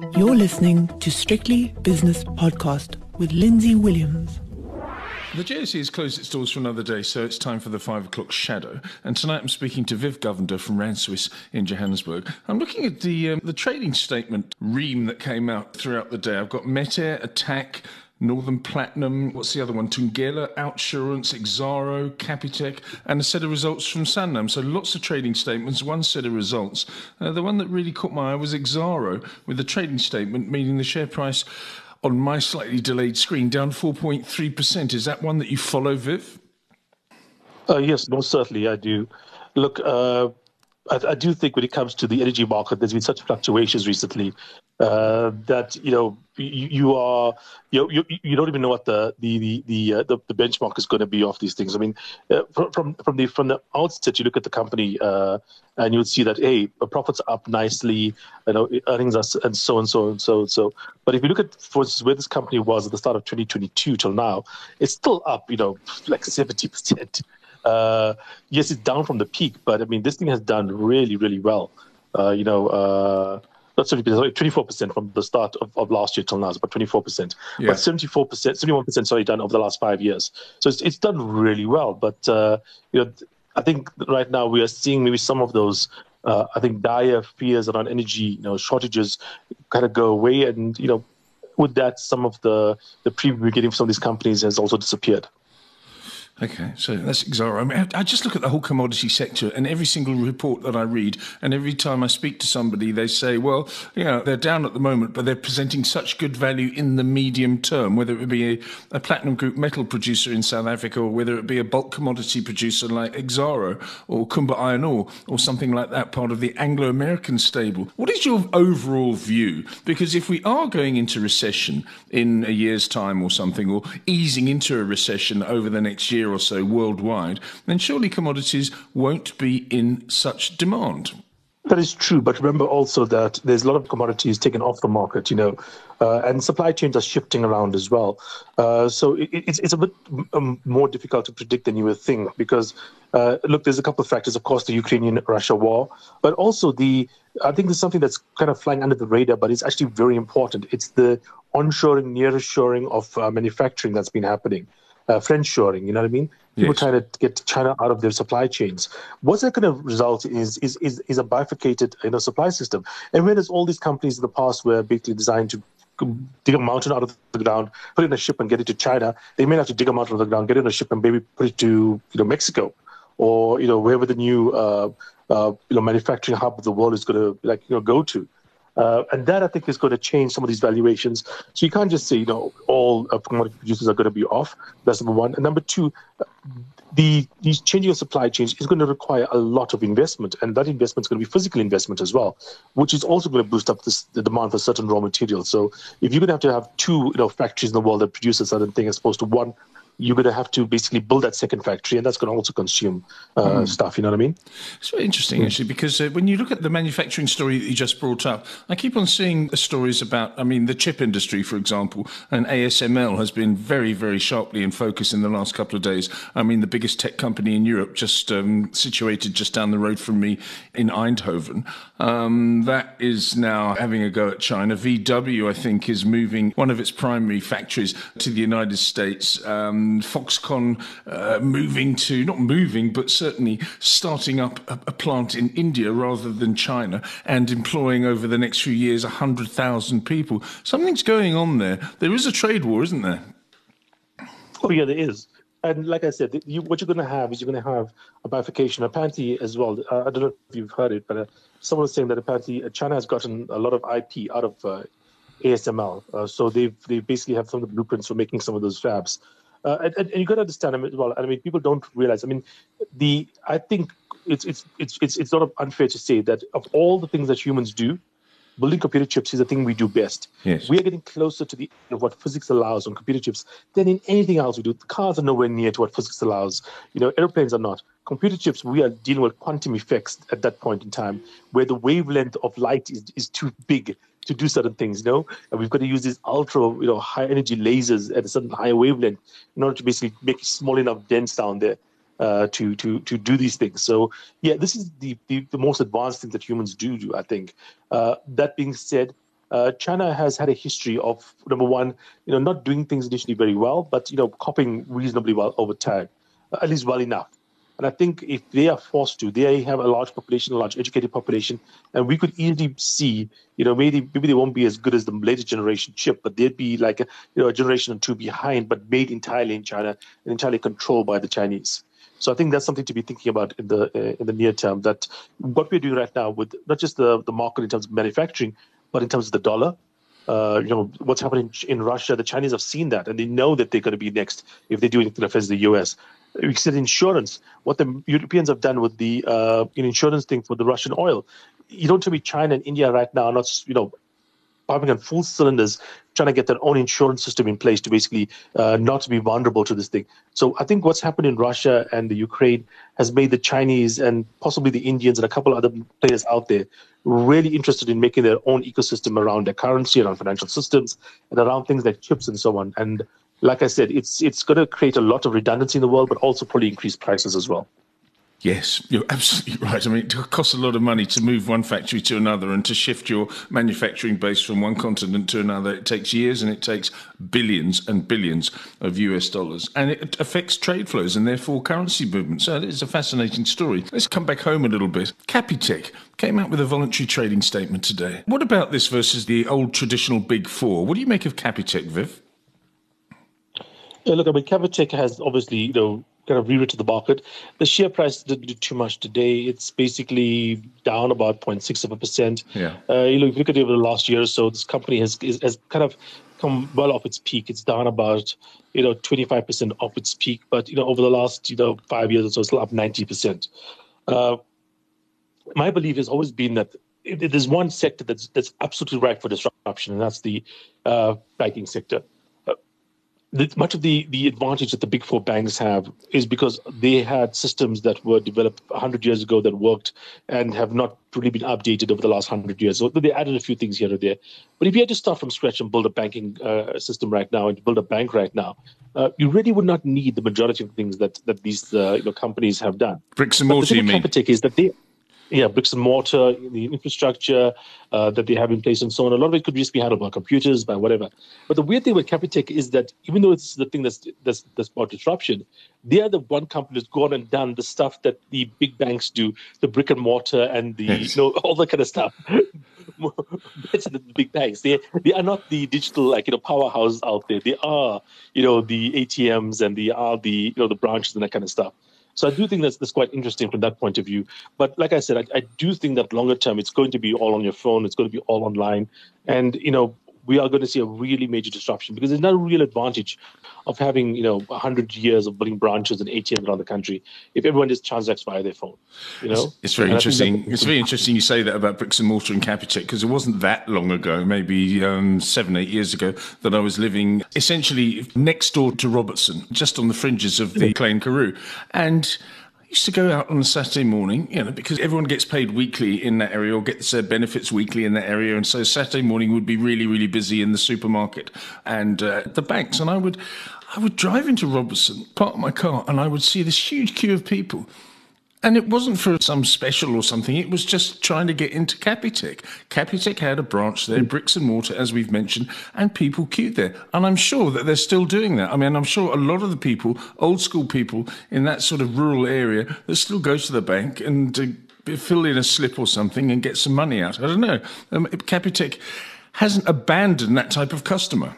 You're listening to Strictly Business Podcast with Lindsay Williams. The JSE has closed its doors for another day, so it's time for the five o'clock shadow. And tonight I'm speaking to Viv Govender from Rand Swiss in Johannesburg. I'm looking at the um, the trading statement ream that came out throughout the day. I've got Metair, Attacq, Northam Platinum, what's the other one? Thungela, Outsurance, Exxaro, Capitec, and a set of results from Sanlam. So lots of trading statements, one set of results. Uh, the one that really caught my eye was Exxaro, with the trading statement meaning the share price on my slightly delayed screen down 4.3%. Is that one that you follow, Viv? Uh, yes, most certainly I do. Look, uh, I, I, do think when it comes to the energy market, there's been such fluctuations recently uh, that you know you, you are you, you, you don't even know what the the the the, uh, the, the, benchmark is going to be of these things. I mean, uh, from from the from the outset, you look at the company uh, and you would see that hey, profits are up nicely, you know, earnings are and so and so and so and so. But if you look at for instance where this company was at the start of 2022 till now, it's still up, you know, like 70 percent. Uh, yes, it's down from the peak, but I mean, this thing has done really, really well. You know, not 70%, 24% from the start of, of last year till now, it's about 24%. Yeah. But 74%, 71%, sorry, done over the last five years. So it's, it's done really well. But, uh, you know, I think right now we are seeing maybe some of those, uh, I think, dire fears around energy, you know, shortages kind of go away. And, you know, with that, some of the, the premium we're getting from some of these companies has also disappeared. Okay, so that's Exxaro. I mean, I just look at the whole commodity sector, and every single report that I read, and every time I speak to somebody, they say, "Well, you know, they're down at the moment, but they're presenting such good value in the medium term. Whether it be a, a platinum group metal producer in South Africa, or whether it be a bulk commodity producer like Exxaro or Kumba Iron Ore, or something like that, part of the Anglo-American stable. What is your overall view? Because if we are going into recession in a year's time or something, or easing into a recession over the next year." Year or so worldwide, then surely commodities won't be in such demand. That is true, but remember also that there's a lot of commodities taken off the market, you know, uh, and supply chains are shifting around as well. Uh, so it, it's it's a bit um, more difficult to predict than you would think because uh, look, there's a couple of factors, of course, the Ukrainian-Russia war, but also the I think there's something that's kind of flying under the radar, but it's actually very important. It's the onshoring, nearshoring of uh, manufacturing that's been happening uh, shoring. You know what I mean? People yes. trying to get China out of their supply chains. What's that going to result is is is, is a bifurcated you know supply system. And when there's all these companies in the past were basically designed to dig a mountain out of the ground, put it in a ship and get it to China, they may have to dig a mountain out of the ground, get it in a ship and maybe put it to you know Mexico, or you know wherever the new uh, uh, you know manufacturing hub of the world is going to like you know go to. Uh, and that I think is going to change some of these valuations. So you can't just say, you know, all uh, commodity producers are going to be off. That's number one. And number two, the these changing of supply chains is going to require a lot of investment, and that investment is going to be physical investment as well, which is also going to boost up this, the demand for certain raw materials. So if you're going to have to have two, you know, factories in the world that produce a certain thing as opposed to one you're going to have to basically build that second factory, and that's going to also consume uh, mm. stuff. You know what I mean? It's very interesting, actually, because uh, when you look at the manufacturing story that you just brought up, I keep on seeing stories about, I mean, the chip industry, for example, and ASML has been very, very sharply in focus in the last couple of days. I mean, the biggest tech company in Europe, just um, situated just down the road from me in Eindhoven, um, that is now having a go at China. VW, I think, is moving one of its primary factories to the United States. Um, Foxconn uh, moving to, not moving, but certainly starting up a, a, plant in India rather than China and employing over the next few years 100,000 people. Something's going on there. There is a trade war, isn't there? Oh, yeah, there is. And like I said, you, what you're going to have is you're going to have a bifurcation. Apparently, as well, uh, I don't know if you've heard it, but uh, someone was saying that apparently uh, China has gotten a lot of IP out of uh, ASML. Uh, so they've they basically have some of the blueprints for making some of those fabs. Uh, and, and, you got to understand I mean, well. I mean, people don't realize. I mean, the I think it's it's it's it's it's not unfair to say that of all the things that humans do, building computer chips is the thing we do best. Yes. We are getting closer to the end of what physics allows on computer chips than in anything else we do. The cars are nowhere near to what physics allows. You know, airplanes are not. Computer chips, we are dealing with quantum effects at that point in time, where the wavelength of light is, is too big to do certain things, you know, and we've got to use these ultra, you know, high energy lasers at a certain higher wavelength in order to basically make small enough dents down there uh, to to to do these things. So yeah, this is the the, the most advanced thing that humans do. do I think. Uh, that being said, uh, China has had a history of number one, you know, not doing things initially very well, but you know, copying reasonably well over time, uh, at least well enough. And I think if they are forced to, they have a large population, a large educated population, and we could easily see, you know, maybe maybe they won't be as good as the latest generation chip, but they'd be like a, you know a generation or two behind, but made entirely in China and entirely controlled by the Chinese. So I think that's something to be thinking about in the uh, in the near term. That what we're doing right now with not just the the market in terms of manufacturing, but in terms of the dollar. Uh, you know what's happening in Russia. The Chinese have seen that, and they know that they're going to be next if they do anything that the U.S. We said insurance. What the Europeans have done with the uh, insurance thing for the Russian oil. You don't tell me China and India right now are not you know pumping on full cylinders, trying to get their own insurance system in place to basically uh, not be vulnerable to this thing. So I think what's happened in Russia and the Ukraine has made the Chinese and possibly the Indians and a couple other players out there really interested in making their own ecosystem around their currency, around financial systems, and around things like chips and so on. And like I said, it's it's going to create a lot of redundancy in the world, but also probably increase prices as well. Yes, you're absolutely right. I mean, it costs a lot of money to move one factory to another and to shift your manufacturing base from one continent to another. It takes years and it takes billions and billions of US dollars. And it affects trade flows and therefore currency movements. So it's a fascinating story. Let's come back home a little bit. Capitec came out with a voluntary trading statement today. What about this versus the old traditional big four? What do you make of Capitec, Viv? Yeah, look, I mean, Capitec has obviously, you know, kind of rewritten the market. The share price didn't do too much today. It's basically down about 0.6 of a percent. Yeah. Uh, you know, if you look at it over the last year or so, this company has has kind of come well off its peak. It's down about you know 25 percent off its peak, but you know over the last you know five years or so, it's still up 90 percent. Uh, my belief has always been that there's one sector that's that's absolutely ripe for disruption, and that's the uh, banking sector much of the, the advantage that the big four banks have is because they had systems that were developed 100 years ago that worked and have not really been updated over the last 100 years. So they added a few things here or there. But if you had to start from scratch and build a banking uh, system right now and build a bank right now, uh, you really would not need the majority of things that, that these uh, you know, companies have done. Bricks and mortar, you mean? Capitec is that they, yeah, bricks and mortar, the infrastructure uh, that they have in place, and so on. A lot of it could just be handled by computers, by whatever. But the weird thing with Capitec is that even though it's the thing that's that's, that's about disruption, they are the one company that's gone and done the stuff that the big banks do, the brick and mortar and the yes. you know all that kind of stuff. it's the big banks. They they are not the digital like you know powerhouse out there. They are you know the ATMs and they are the you know the branches and that kind of stuff. So I do think that's, that's quite interesting from that point of view. But like I said, I, I do think that longer term, it's going to be all on your phone. It's going to be all online. And, you know, we are going to see a really major disruption because there's no real advantage of having you know 100 years of building branches and ATMs around the country if everyone just transacts via their phone. You know, it's, it's very and interesting. It's very interesting you say that about bricks and mortar and Capitec because it wasn't that long ago, maybe um, seven, eight years ago, that I was living essentially next door to Robertson, just on the fringes of the Klein Karoo, and used to go out on a Saturday morning, you know, because everyone gets paid weekly in that area or gets their benefits weekly in that area. And so Saturday morning would be really, really busy in the supermarket and uh, the banks. And I would, I would drive into Robertson, park my car, and I would see this huge queue of people and it wasn't for some special or something. It was just trying to get into Capitec. Capitec had a branch there, bricks and mortar, as we've mentioned, and people queued there. And I'm sure that they're still doing that. I mean, I'm sure a lot of the people, old school people in that sort of rural area, that still go to the bank and uh, fill in a slip or something and get some money out. I don't know. Um, Capitec hasn't abandoned that type of customer.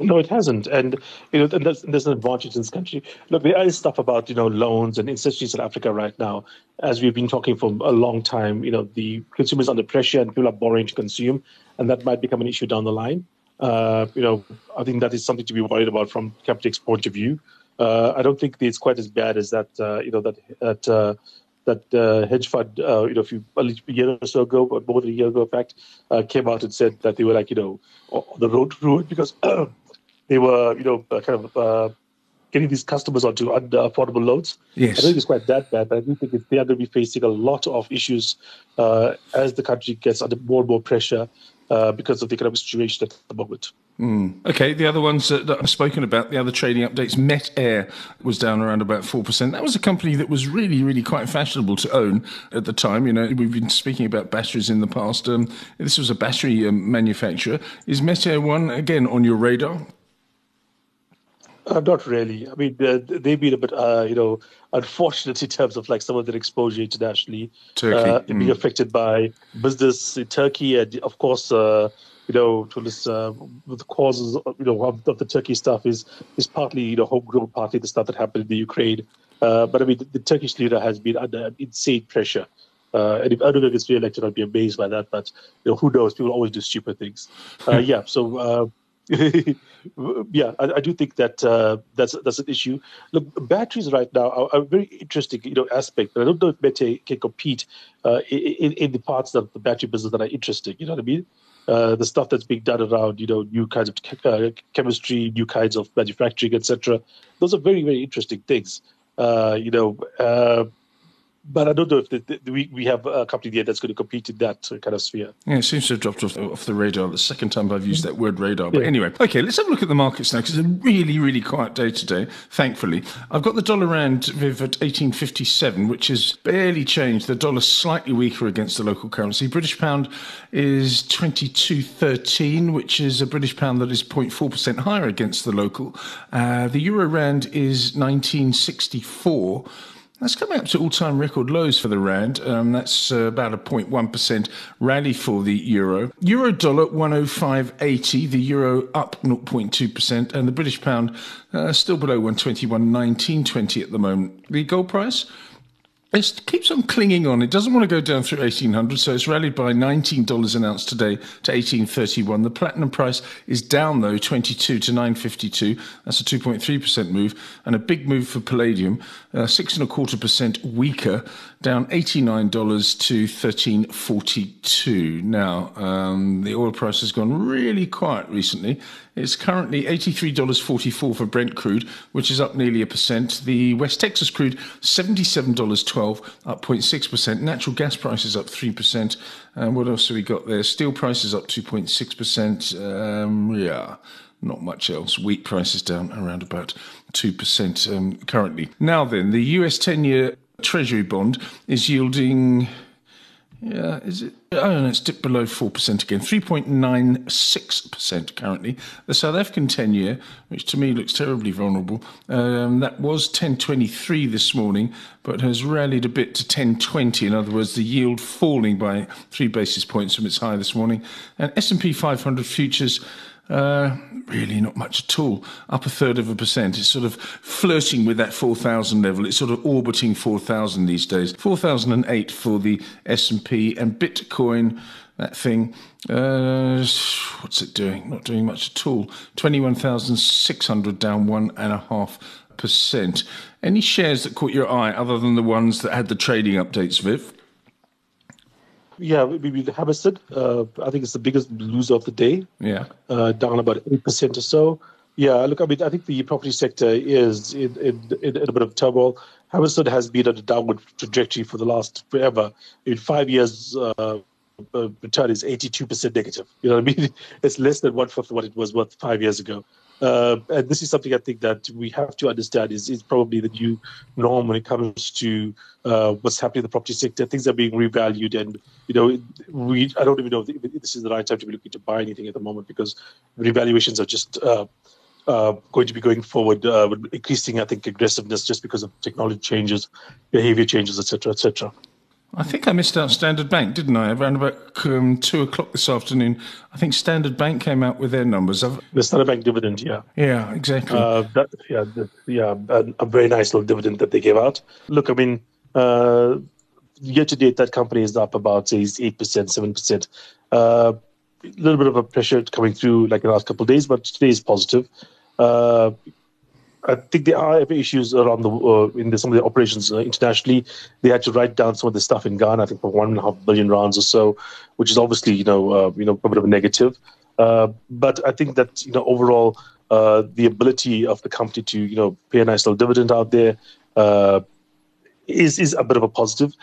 No, it hasn't, and you know, and there's, there's, an advantage in this country. Look, there is stuff about you know loans, and especially in Africa right now, as we've been talking for a long time. You know, the consumers under pressure, and people are borrowing to consume, and that might become an issue down the line. Uh, you know, I think that is something to be worried about from Capitec's point of view. Uh, I don't think it's quite as bad as that. Uh, you know, that that uh, that uh, hedge fund, uh, you know, a, few, a year or so ago, or more than a year ago, in fact, uh, came out and said that they were like, you know, on the road to ruin because they were, you know, uh, kind of uh, getting these customers onto under affordable loans. Yes. I don't think it's quite that bad, but I do think they are going to be facing a lot of issues uh, as the country gets under more and more pressure uh, because of the economic situation at the moment. Mm. Okay, the other ones that, that, I've spoken about, the other trading updates, Metair was down around about 4%. That was a company that was really, really quite fashionable to own at the time. You know, we've been speaking about batteries in the past. Um, this was a battery um, manufacturer. Is Metair one, again, on your radar? Uh, not really. I mean, uh, they've been a bit, uh, you know, unfortunate in terms of like some of their exposure internationally. Turkey. Uh, mm. being affected by business in Turkey and, of course, uh, you know, to this, uh, the causes, you know, of, of, the Turkey stuff is is partly, you know, homegrown, partly the stuff that happened in the Ukraine. Uh, but I mean, the, the, Turkish leader has been under insane pressure. Uh, and if Erdogan gets re-elected, I'd be amazed by that. But you know, who knows? People always do stupid things. Uh, yeah. So uh, yeah, I, I, do think that uh, that's that's an issue. Look, batteries right now are, are, a very interesting, you know, aspect. I don't know if Mete can compete uh, in, in the parts of the battery business that are interesting. You know what I mean? Uh, the stuff that's being done around, you know, new kinds of uh, chemistry, new kinds of manufacturing, etc. Those are very, very interesting things. Uh, you know, uh, but I don't know if the, the, we, we have a company there that's going to compete in that kind of sphere. Yeah, it seems to have dropped off, off the radar. The second time I've used that word radar. But yeah. anyway, okay, let's have a look at the markets now because it's a really, really quiet day today, thankfully. I've got the dollar rand Viv at 1857, which has barely changed. The dollar slightly weaker against the local currency. British pound is 2213, which is a British pound that is 0.4% higher against the local. Uh, the euro rand is 1964. That's coming up to all time record lows for the Rand. Um, that's uh, about a 0.1% rally for the Euro. Euro dollar 105.80, the Euro up 0.2%, and the British pound uh, still below 121, 19.20 at the moment. The gold price it keeps on clinging on. It doesn't want to go down through 1800, so it's rallied by $19 an ounce today to 1831. The platinum price is down though, 22 to 952. That's a 2.3% move, and a big move for palladium, uh, six and a quarter percent weaker, down $89 to 1342. Now, um, the oil price has gone really quiet recently. It's currently $83.44 for Brent crude, which is up nearly a percent. The West Texas crude, $77.12, up 0.6%. Natural gas prices up 3%. And what else have we got there? Steel prices up 2.6%. Um, yeah not much else. Wheat prices down around about 2% um, currently. Now then, the US 10 year Treasury bond is yielding yeah, is it? Oh, no, it's dipped below 4% again, 3.96% currently. The South African 10 year, which to me looks terribly vulnerable, um, that was 1023 this morning, but has rallied a bit to 1020. In other words, the yield falling by three basis points from its high this morning. And S&P 500 futures uh, really, not much at all. Up a third of a percent. It's sort of flirting with that 4,000 level. It's sort of orbiting 4,000 these days. 4,008 for the S&P and Bitcoin. That thing, uh, what's it doing? Not doing much at all. 21,600 down one and a half percent. Any shares that caught your eye other than the ones that had the trading updates, Viv? Yeah, we, we Hammerson. Uh, I think it's the biggest loser of the day. Yeah, uh, down about eight percent or so. Yeah, look, I mean, I think the property sector is in, in, in, a bit of turmoil. Hammerson has been on a downward trajectory for the last forever. In five years, uh, uh return is 82% negative. You know what I mean? It's less than one fifth of what it was worth five years ago. Uh, and this is something I think that we have to understand is, is probably the new norm when it comes to uh, what's happening in the property sector. Things are being revalued, and you know, we I don't even know if this is the right time to be looking to buy anything at the moment because revaluations are just. Uh, uh, going to be going forward uh, with increasing, I think, aggressiveness just because of technology changes, behavior changes, etc., etc. I think I missed out Standard Bank, didn't I? Around about um, two o'clock this afternoon, I think Standard Bank came out with their numbers. I've... The Standard Bank dividend, yeah, yeah, exactly. Uh, that, yeah, the, yeah, a, a, very nice little dividend that they gave out. Look, I mean, uh, year to date, that company is up about say eight percent, seven percent. Uh, a little bit of a pressure coming through, like the last couple of days, but today is positive. Uh, I think there are issues around the uh, in the, some of the operations uh, internationally. They had to write down some of the stuff in Ghana, I think, for one and a half billion rands or so, which is obviously you know uh, you know a bit of a negative. Uh, but I think that you know overall uh, the ability of the company to you know pay a nice little dividend out there uh, is is a bit of a positive.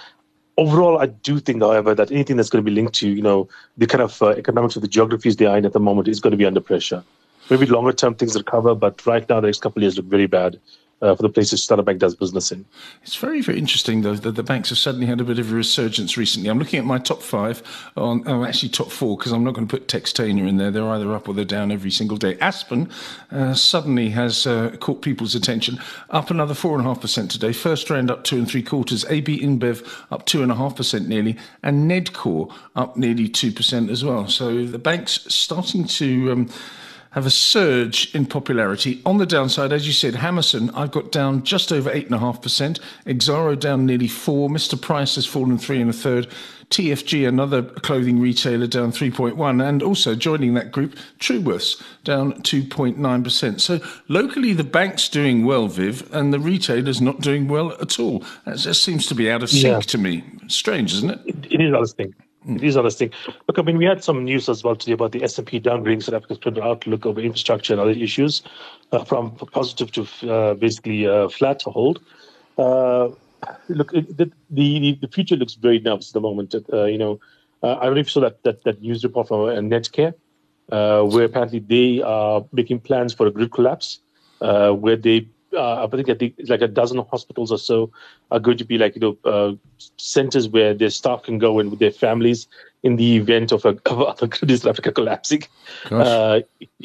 Overall, I do think, however, that anything that's going to be linked to you know the kind of economics of the geographies they are in at the moment is going to be under pressure. Maybe longer term things recover, but right now the next couple of years look very bad uh, for the places Standard Bank does business in. It's very, very interesting, though, that the banks have suddenly had a bit of a resurgence recently. I'm looking at my top five, on, oh, actually top four, because I'm not going to put Textainer in there. They're either up or they're down every single day. Aspen uh, suddenly has uh, caught people's attention, up another 4.5% today. FirstRand up two and three quarters. AB InBev up 2.5% nearly. And Nedcor up nearly 2% as well. So the bank's starting to. Um, have a surge in popularity. On the downside, as you said, Hammerson, I've got down just over 8.5%. Exxaro down nearly 4 Mr. Price has fallen 3 and a third. TFG, another clothing retailer, down 3.1, and also joining that group, Truworths, down 2.9%. So locally, the bank's doing well, Viv, and the retailer's not doing well at all. That just seems to be out of sync yeah. to me. Strange, isn't it? It, it is out of sync. These are the things. Look, I mean, we had some news as well today about the S&P downgrading South Africa's credit outlook over infrastructure and other issues, uh, from positive to uh, basically uh, flat to hold. Uh, look, it, the, the the future looks very nervous at the moment. Uh, you know, uh, I don't know if you saw that that, that news report from Netcare, where apparently they are making plans for a grid collapse, where they I think I think like a dozen hospitals or so are going to be like you know uh, centers where their staff can go in with their families in the event of a of, of South Africa collapsing. Uh,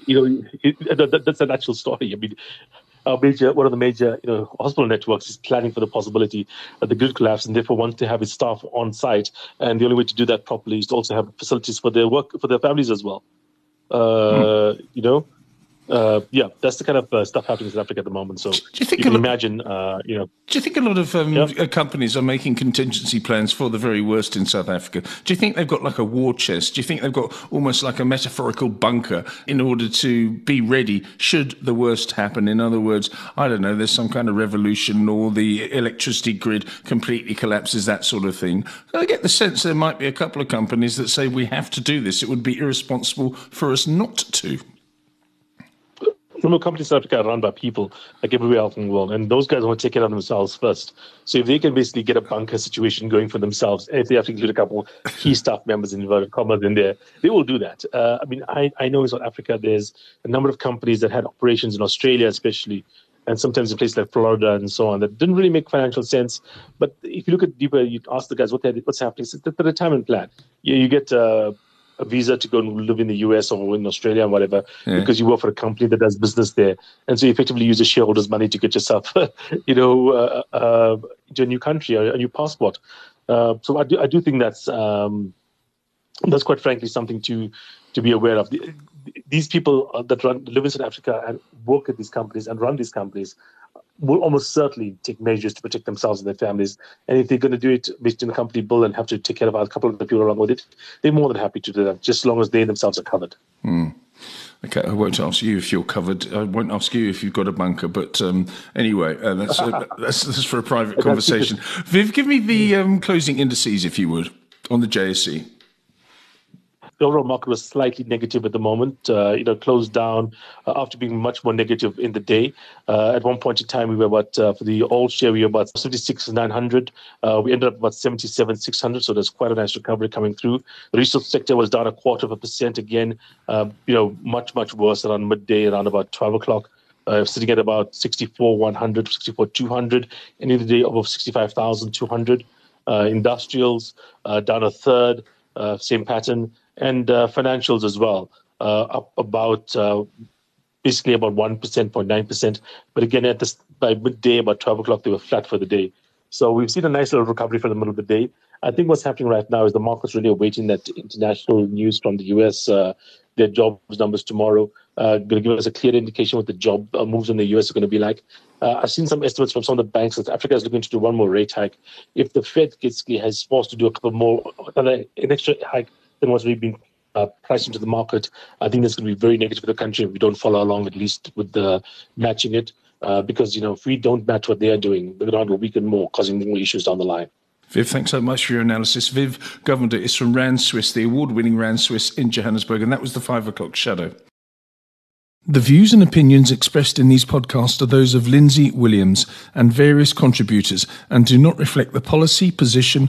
you know, it, that, that's an actual story. I mean. Our major, one of the major, you know, hospital networks is planning for the possibility of the grid collapse, and therefore wants to have its staff on site. And the only way to do that properly is to also have facilities for their work for their families as well. Uh, hmm. You know, uh, yeah, that's the kind of uh, stuff happening in South Africa at the moment. So do you, think you can lot, imagine, uh, you know. Do you think a lot of um, yeah. Uh, companies are making contingency plans for the very worst in South Africa? Do you think they've got like a war chest? Do you think they've got almost like a metaphorical bunker in order to be ready should the worst happen? In other words, I don't know, there's some kind of revolution or the electricity grid completely collapses, that sort of thing. I get the sense there might be a couple of companies that say we have to do this. It would be irresponsible for us not to remote companies in Africa are run by people like everywhere else in the world, and those guys want to take care of themselves first. So if they can basically get a bunker situation going for themselves, and if they have to include a couple key staff members in inverted commas in there, they will do that. Uh, I mean, I, I know in South Africa there's a number of companies that had operations in Australia, especially, and sometimes in places like Florida and so on that didn't really make financial sense. But if you look at deeper, you ask the guys what what's happening. It's the retirement plan. You, you get uh, a visa to go and live in the US or in Australia and whatever yeah. because you work for a company that does business there. And so you effectively use the shareholders' money to get yourself, you know, uh, uh, to a new country, a, a new passport. Uh, so I do, I do think that's um, that's quite frankly something to to be aware of. The, these people that run live in South Africa and work at these companies and run these companies will almost certainly take measures to protect themselves and their families. And if they're going to do it based on a company bill and have to take care of a couple of the people along with it, they're more than happy to do that, just as long as they themselves are covered. Mm. Okay, I won't ask you if you're covered. I won't ask you if you've got a bunker. But um, anyway, uh, that's, uh, that's, that's for a private conversation. Viv, give me the um, closing indices, if you would, on the JSE the overall market was slightly negative at the moment. Uh, you know, closed down uh, after being much more negative in the day. Uh, at one point in time, we were about uh, for the old share, we were about 76 900. Uh, we ended up about 77 600. So there's quite a nice recovery coming through. The resource sector was down a quarter of a percent again. Um, you know, much much worse around midday, around about 12 o'clock. Uh, sitting at about 64 100, 64 200, ending the day above 65,200. Uh, industrials uh, down a third, uh, same pattern and uh, financials as well, uh, up about uh, basically about 1%, 0.9%. But again, at this, by midday, about 12 o'clock, they were flat for the day. So we've seen a nice little recovery for the middle of the day. I think what's happening right now is the market's really awaiting that international news from the US, uh, their jobs numbers tomorrow, uh, going to give us a clear indication what the job uh, moves in the US are going to be like. Uh, I've seen some estimates from some of the banks that Africa is looking to do one more rate hike. If the Fed gets has forced to do a couple more, an extra hike than what's really been uh, priced into the market. I think that's going to be very negative for the country if we don't follow along at least with the matching it. Uh, because you know if we don't match what they are doing, the rand will weaken more, causing more issues down the line. Viv, thanks so much for your analysis. Viv Govender is from Rand Swiss, the award-winning Rand Swiss in Johannesburg, and that was the five o'clock shadow. The views and opinions expressed in these podcasts are those of Lindsay Williams and various contributors and do not reflect the policy, position,